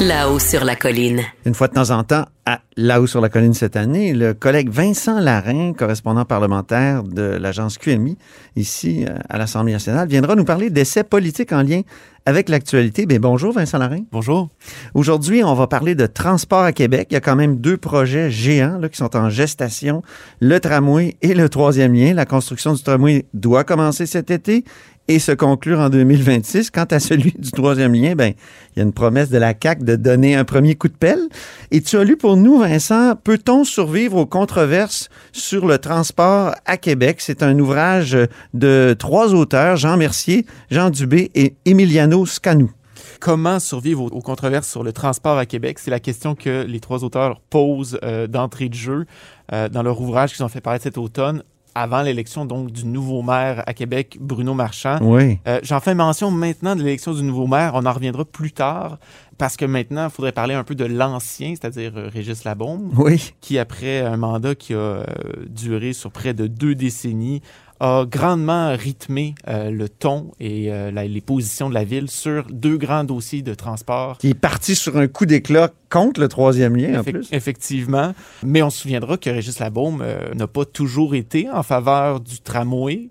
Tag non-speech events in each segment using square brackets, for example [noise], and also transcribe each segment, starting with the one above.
là-haut sur la colline. Une fois de temps en temps, à là-haut sur la colline cette année, le collègue Vincent Larin, correspondant parlementaire de l'agence QMI, ici euh, à l'Assemblée nationale, viendra nous parler d'essais politiques en lien avec l'actualité. Bien, bonjour Vincent Larin. Bonjour. Aujourd'hui, on va parler de transport à Québec. Il y a quand même deux projets géants là, qui sont en gestation, le tramway et le troisième lien. La construction du tramway doit commencer cet été et se conclure en 2026. Quant à celui du troisième lien, ben, il y a une promesse de la CAC de donner un premier coup de pelle. Et tu as lu pour nous, Vincent, Peut-on survivre aux controverses sur le transport à Québec? C'est un ouvrage de trois auteurs, Jean Mercier, Jean Dubé et Emiliano Scanou. Comment survivre aux, controverses sur le transport à Québec? C'est la question que les trois auteurs posent euh, d'entrée de jeu euh, dans leur ouvrage qu'ils ont fait paraître cet automne avant l'élection donc du nouveau maire à Québec, Bruno Marchand. Oui. Euh, J'en fais mention maintenant de l'élection du nouveau maire. On en reviendra plus tard parce que maintenant, il faudrait parler un peu de l'ancien, c'est-à-dire euh, Régis Labombe, oui. qui après un mandat qui a euh, duré sur près de deux décennies, a grandement rythmé euh, le ton et euh, la, les positions de la ville sur deux grands dossiers de transport. Qui est parti sur un coup d'éclat contre le troisième lien, en plus. Effectivement. Mais on se souviendra que Régis Labaume euh, n'a pas toujours été en faveur du tramway.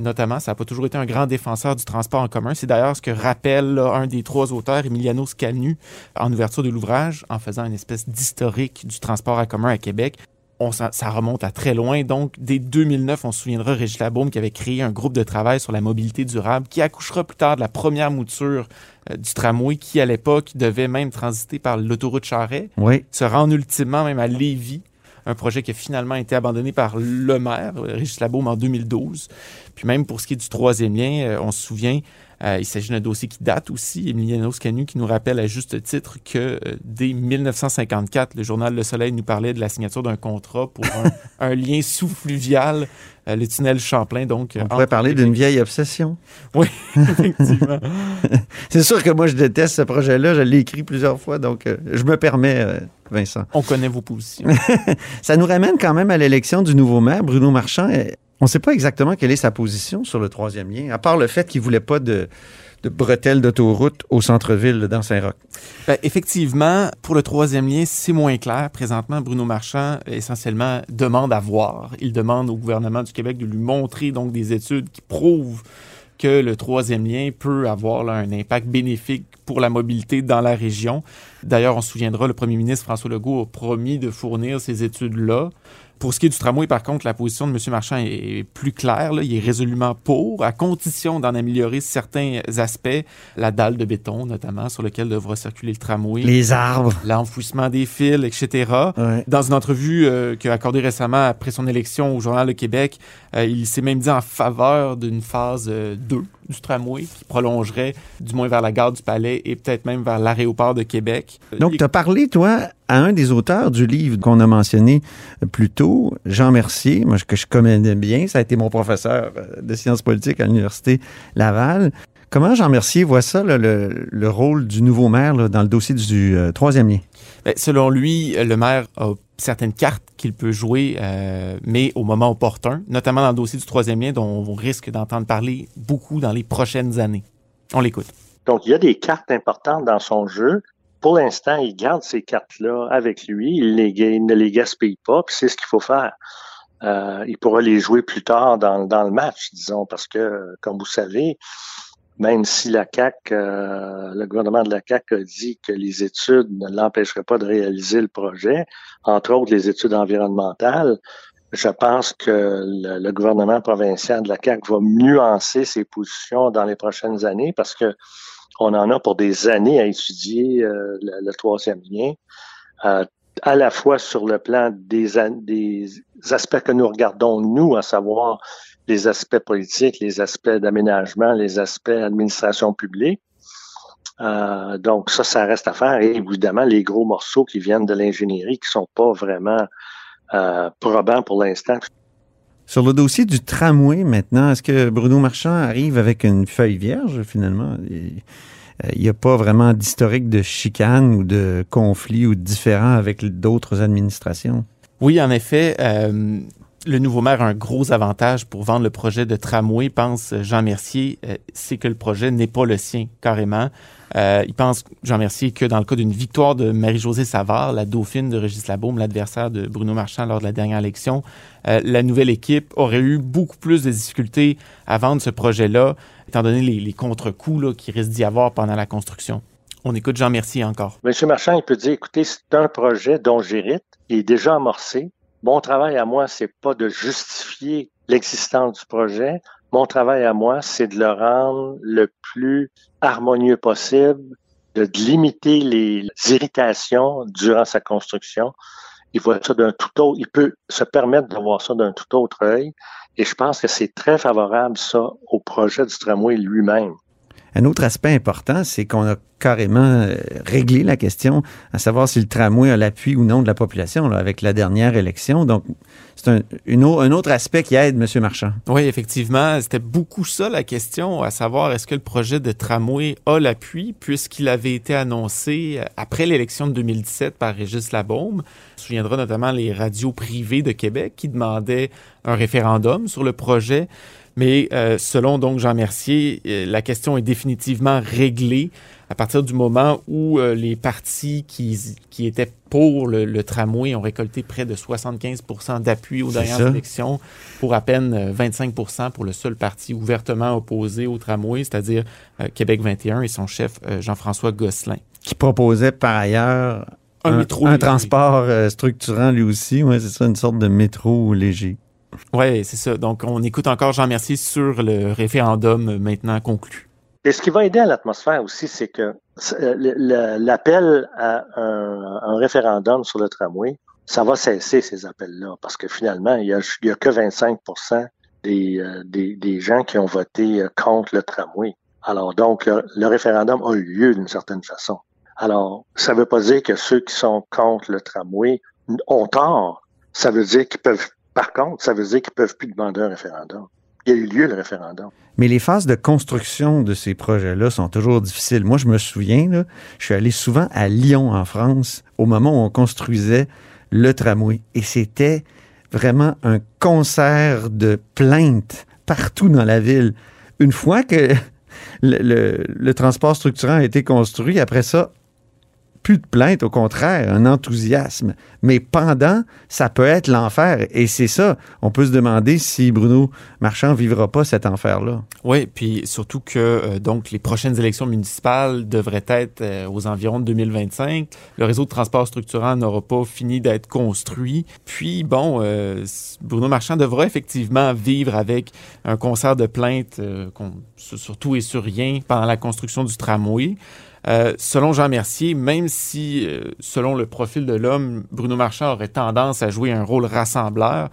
Notamment, ça n'a pas toujours été un grand défenseur du transport en commun. C'est d'ailleurs ce que rappelle là, un des trois auteurs, Emiliano Scanu, en ouverture de l'ouvrage, en faisant une espèce d'historique du transport en commun à Québec. On, s'en- ça remonte à très loin. Donc, dès 2009, on se souviendra Régis Labaume qui avait créé un groupe de travail sur la mobilité durable qui accouchera plus tard de la première mouture euh, du tramway qui, à l'époque, devait même transiter par l'autoroute Charret Oui. se rendre ultimement même à Lévis, un projet qui a finalement été abandonné par le maire, euh, Régis Labaume, en 2012. Puis même pour ce qui est du troisième lien, euh, on se souvient, il s'agit d'un dossier qui date aussi, Emiliano Scanu, qui nous rappelle à juste titre que euh, dès 1954, le journal Le Soleil nous parlait de la signature d'un contrat pour un, [laughs] un lien sous-fluvial, euh, le tunnel Champlain. Donc, euh, On pourrait parler d'une vieille obsession. Oui, [laughs] effectivement. [laughs] C'est sûr que moi, je déteste ce projet-là. Je l'ai écrit plusieurs fois, donc euh, je me permets, euh, Vincent. On connaît vos positions. Ça nous ramène quand même à l'élection du nouveau maire, Bruno Marchand. On ne sait pas exactement quelle est sa position sur le troisième lien, à part le fait qu'il ne voulait pas de, bretelles d'autoroute au centre-ville, dans Saint-Roch. Ben, effectivement, pour le troisième lien, c'est moins clair. Présentement, Bruno Marchand, essentiellement, demande à voir. Il demande au gouvernement du Québec de lui montrer donc des études qui prouvent que le troisième lien peut avoir là, un impact bénéfique pour la mobilité dans la région. D'ailleurs, on se souviendra, le premier ministre François Legault a promis de fournir ces études-là. Pour ce qui est du tramway, par contre, la position de M. Marchand est plus claire. là. Il est résolument pour, à condition d'en améliorer certains aspects, la dalle de béton notamment, sur lequel devra circuler le tramway Les arbres. l'enfouissement des fils, etc. Ouais. Dans une entrevue euh, qu'il a accordée récemment après son élection au Journal de Québec, euh, il s'est même dit en faveur d'une phase euh, 2 du tramway qui prolongerait du moins vers la gare du Palais et peut-être même vers l'aéroport de Québec. Donc, tu as parlé, toi, à un des auteurs du livre qu'on a mentionné euh, plus tôt, Jean Mercier, moi, que je connais bien. Ça a été mon professeur euh, de sciences politiques à l'Université Laval. Comment Jean Mercier voit ça, là, le, le rôle du nouveau maire là, dans le dossier du euh, troisième lien? Ben, selon lui, le maire a certaines cartes qu'il peut jouer, euh, mais au moment opportun, notamment dans le dossier du troisième lien dont on risque d'entendre parler beaucoup dans les prochaines années. On l'écoute. Donc, il y a des cartes importantes dans son jeu. Pour l'instant, il garde ces cartes-là avec lui. Il, les, ga- il ne les gaspille pas, puis c'est ce qu'il faut faire. Euh, il pourra les jouer plus tard dans, dans le match, disons, parce que, comme vous savez, même si la CAC, euh, le gouvernement de la CAC a dit que les études ne l'empêcheraient pas de réaliser le projet, entre autres les études environnementales, je pense que le, gouvernement provincial de la CAC va nuancer ses positions dans les prochaines années parce que on en a pour des années à étudier euh, le, le troisième lien, euh, à la fois sur le plan des, des aspects que nous regardons, nous, à savoir les aspects politiques, les aspects d'aménagement, les aspects administration publique. Euh, donc ça, ça reste à faire. Et évidemment, les gros morceaux qui viennent de l'ingénierie qui sont pas vraiment euh, probants pour l'instant. Sur le dossier du tramway, maintenant, est-ce que Bruno Marchand arrive avec une feuille vierge, finalement? Il n'y a pas vraiment d'historique de chicane ou de conflit ou de différend avec d'autres administrations? Oui, en effet. Euh, le nouveau maire a un gros avantage pour vendre le projet de tramway, pense Jean Mercier, euh, c'est que le projet n'est pas le sien, carrément. Euh, il pense, Jean Mercier, que dans le cas d'une victoire de Marie-Josée Savard, la dauphine de Régis Labaume, l'adversaire de Bruno Marchand lors de la dernière élection, euh, la nouvelle équipe aurait eu beaucoup plus de difficultés à vendre ce projet-là, étant donné les, contre-coups qui risquent d'y avoir pendant la construction. On écoute Jean Mercier encore. Monsieur Marchand, il peut dire, écoutez, c'est un projet dont j'hérite, il est déjà amorcé. Mon travail à moi, c'est pas de justifier l'existence du projet. Mon travail à moi, c'est de le rendre le plus harmonieux possible, de limiter les irritations durant sa construction. Il voit ça d'un tout autre, il peut se permettre de voir ça d'un tout autre œil. Et je pense que c'est très favorable, ça, au projet du tramway lui-même. Un autre aspect important, c'est qu'on a carrément euh, réglé la question à savoir si le tramway a l'appui ou non de la population avec la dernière élection. Donc, c'est un, autre aspect qui aide M. Marchand. Oui, effectivement. C'était beaucoup ça la question, à savoir est-ce que le projet de tramway a l'appui, puisqu'il avait été annoncé euh, après l'élection de 2017 par Régis Labaume. On se souviendra notamment les radios privées de Québec qui demandaient un référendum sur le projet. Mais euh, selon donc Jean Mercier, euh, la question est définitivement réglée à partir du moment où euh, les partis qui, qui étaient pour le, tramway ont récolté près de 75% d'appui aux dernières élections pour à peine 25% pour le seul parti ouvertement opposé au tramway, c'est-à-dire Québec 21 et son chef Jean-François Gosselin. Qui proposait par ailleurs un, un transport structurant lui aussi, ouais, c'est ça, une sorte de métro léger. Oui, c'est ça. Donc, on écoute encore Jean Mercier sur le référendum maintenant conclu. Et ce qui va aider à l'atmosphère aussi, c'est que euh, l'appel à un, référendum sur le tramway, ça va cesser ces appels-là, parce que finalement, il n'y a, que 25 euh, des, des, gens qui ont voté euh, contre le tramway. Alors donc, le référendum a eu lieu d'une certaine façon. Alors, ça ne veut pas dire que ceux qui sont contre le tramway ont tort. Ça veut dire qu'ils peuvent par contre, ça veut dire qu'ils ne peuvent plus demander un référendum. Il y a eu lieu le référendum. Mais les phases de construction de ces projets-là sont toujours difficiles. Moi, je me souviens, je suis allé souvent à Lyon, en France, au moment où on construisait le tramway. Et c'était vraiment un concert de plaintes partout dans la ville. Une fois que [laughs] le, le transport structurant a été construit, après ça, plus de plaintes, au contraire, un enthousiasme. Mais pendant, ça peut être l'enfer. Et c'est ça, on peut se demander si Bruno Marchand vivra pas cet enfer-là. Oui, puis surtout que euh, donc les prochaines élections municipales devraient être euh, aux environs de 2025. Le réseau de transport structurant n'aura pas fini d'être construit. Puis bon, euh, Bruno Marchand devra effectivement vivre avec un concert de plaintes surtout et sur rien pendant la construction du tramway. Euh, selon Jean Mercier, même si, euh, selon le profil de l'homme, Bruno Marchand aurait tendance à jouer un rôle rassembleur,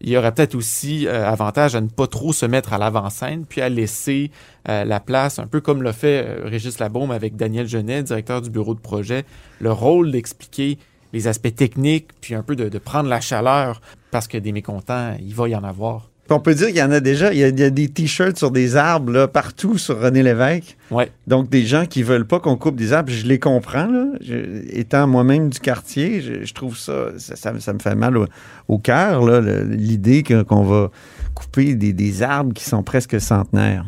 il y aurait peut-être aussi euh, avantage à ne pas trop se mettre à l'avant-scène, puis à laisser la place, un peu comme l'a fait Régis Labaume avec Daniel Genet, directeur du bureau de projet, le rôle d'expliquer les aspects techniques, puis un peu de, de prendre la chaleur, parce que des mécontents, il va y en avoir. On peut dire qu'il y en a déjà. Il y a, des t-shirts sur des arbres là, partout sur René Lévesque. Ouais. Donc, des gens qui veulent pas qu'on coupe des arbres, je les comprends. Là. étant moi-même du quartier, je, trouve ça ça, me fait mal au, cœur, l'idée qu'on va couper des, des arbres qui sont presque centenaires.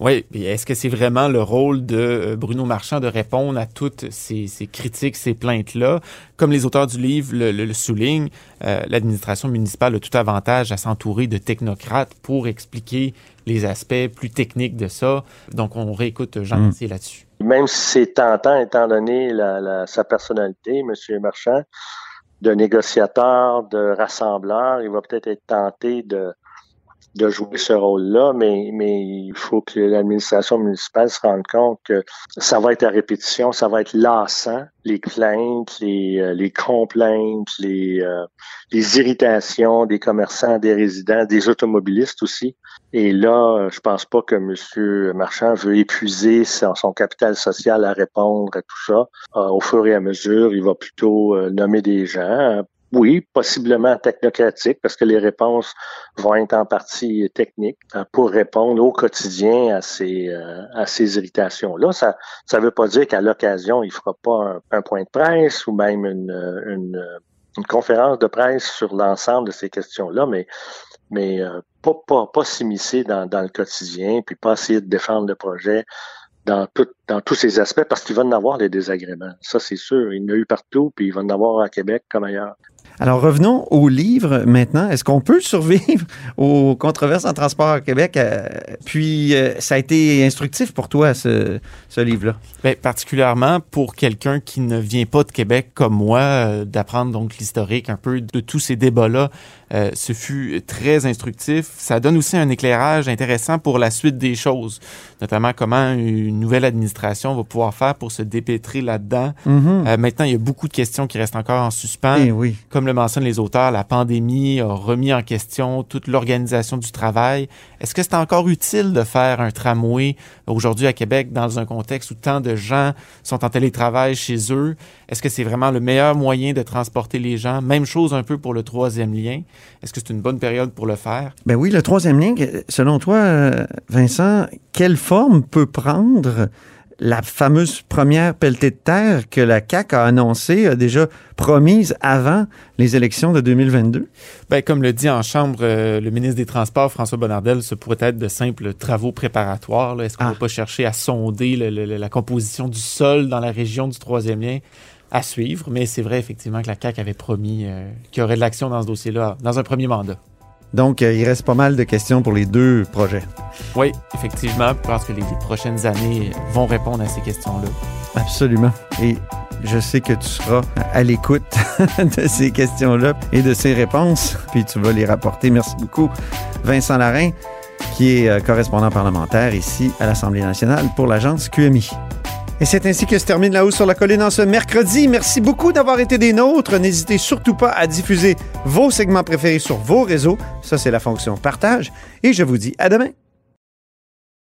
Oui, est-ce que c'est vraiment le rôle de euh, Bruno Marchand de répondre à toutes ces, critiques, ces plaintes-là? Comme les auteurs du livre le, soulignent, euh, l'administration municipale a tout avantage à s'entourer de technocrates pour expliquer les aspects plus techniques de ça. Donc, on réécoute Jean mmh. là-dessus. Même si c'est tentant, étant donné sa personnalité, M. Marchand, de négociateur, de rassembleur, il va peut-être être tenté de de jouer ce rôle-là, mais, mais il faut que l'administration municipale se rende compte que ça va être à répétition, ça va être lassant, les plaintes, les, euh, les complaintes, les, euh, les irritations des commerçants, des résidents, des automobilistes aussi. Et là, je pense pas que M. Marchand veut épuiser son, capital social à répondre à tout ça. Euh, au fur et à mesure, il va plutôt nommer des gens oui, possiblement technocratique, parce que les réponses vont être en partie techniques hein, pour répondre au quotidien à ces, euh, à ces irritations-là. Ça ne veut pas dire qu'à l'occasion, il fera pas un, point de presse ou même une, une une conférence de presse sur l'ensemble de ces questions-là, mais mais euh, pas, pas, pas s'immiscer dans, dans le quotidien, puis pas essayer de défendre le projet dans, tout, dans tous ces aspects, parce qu'il va en avoir des désagréments. Ça, c'est sûr. Il y en a eu partout, puis il va en avoir à Québec comme ailleurs. Alors revenons au livre maintenant. Est-ce qu'on peut survivre [laughs] aux controverses en transport à Québec? Euh, puis euh, ça a été instructif pour toi, ce, ce livre-là? Bien, particulièrement pour quelqu'un qui ne vient pas de Québec comme moi, euh, d'apprendre donc l'historique un peu de tous ces débats-là. ce fut très instructif. Ça donne aussi un éclairage intéressant pour la suite des choses, notamment comment une nouvelle administration va pouvoir faire pour se dépêtrer là-dedans. Mhm. maintenant, il y a beaucoup de questions qui restent encore en suspens. Eh oui. Comme le mentionnent les auteurs, la pandémie a remis en question toute l'organisation du travail. Est-ce que c'est encore utile de faire un tramway aujourd'hui à Québec dans un contexte où tant de gens sont en télétravail chez eux? Est-ce que c'est vraiment le meilleur moyen de transporter les gens? Même chose un peu pour le troisième lien. Est-ce que c'est une bonne période pour le faire? Ben oui, le troisième lien, selon toi, euh, Vincent, quelle forme peut prendre la fameuse première pelletée de terre que la CAQ a annoncée, a déjà promise avant les élections de 2022? Bien, comme le dit en Chambre euh, le ministre des Transports, François Bonnardel, ce pourrait être de simples travaux préparatoires. Est-ce qu'on ne Ah. va pas chercher à sonder le- le- la composition du sol dans la région du troisième lien? À suivre, mais c'est vrai effectivement que la CAQ avait promis euh, qu'il y aurait de l'action dans ce dossier-là dans un premier mandat. Donc, euh, il reste pas mal de questions pour les deux projets. Oui, effectivement, je pense que les, prochaines années vont répondre à ces questions-là. Absolument. Et je sais que tu seras à l'écoute [laughs] de ces questions-là et de ces réponses, puis tu vas les rapporter. Merci beaucoup, Vincent Larin, qui est euh, correspondant parlementaire ici à l'Assemblée nationale pour l'agence QMI. Et c'est ainsi que se termine La Hausse sur la Colline en ce mercredi. Merci beaucoup d'avoir été des nôtres. N'hésitez surtout pas à diffuser vos segments préférés sur vos réseaux. Ça, c'est la fonction partage. Et je vous dis à demain.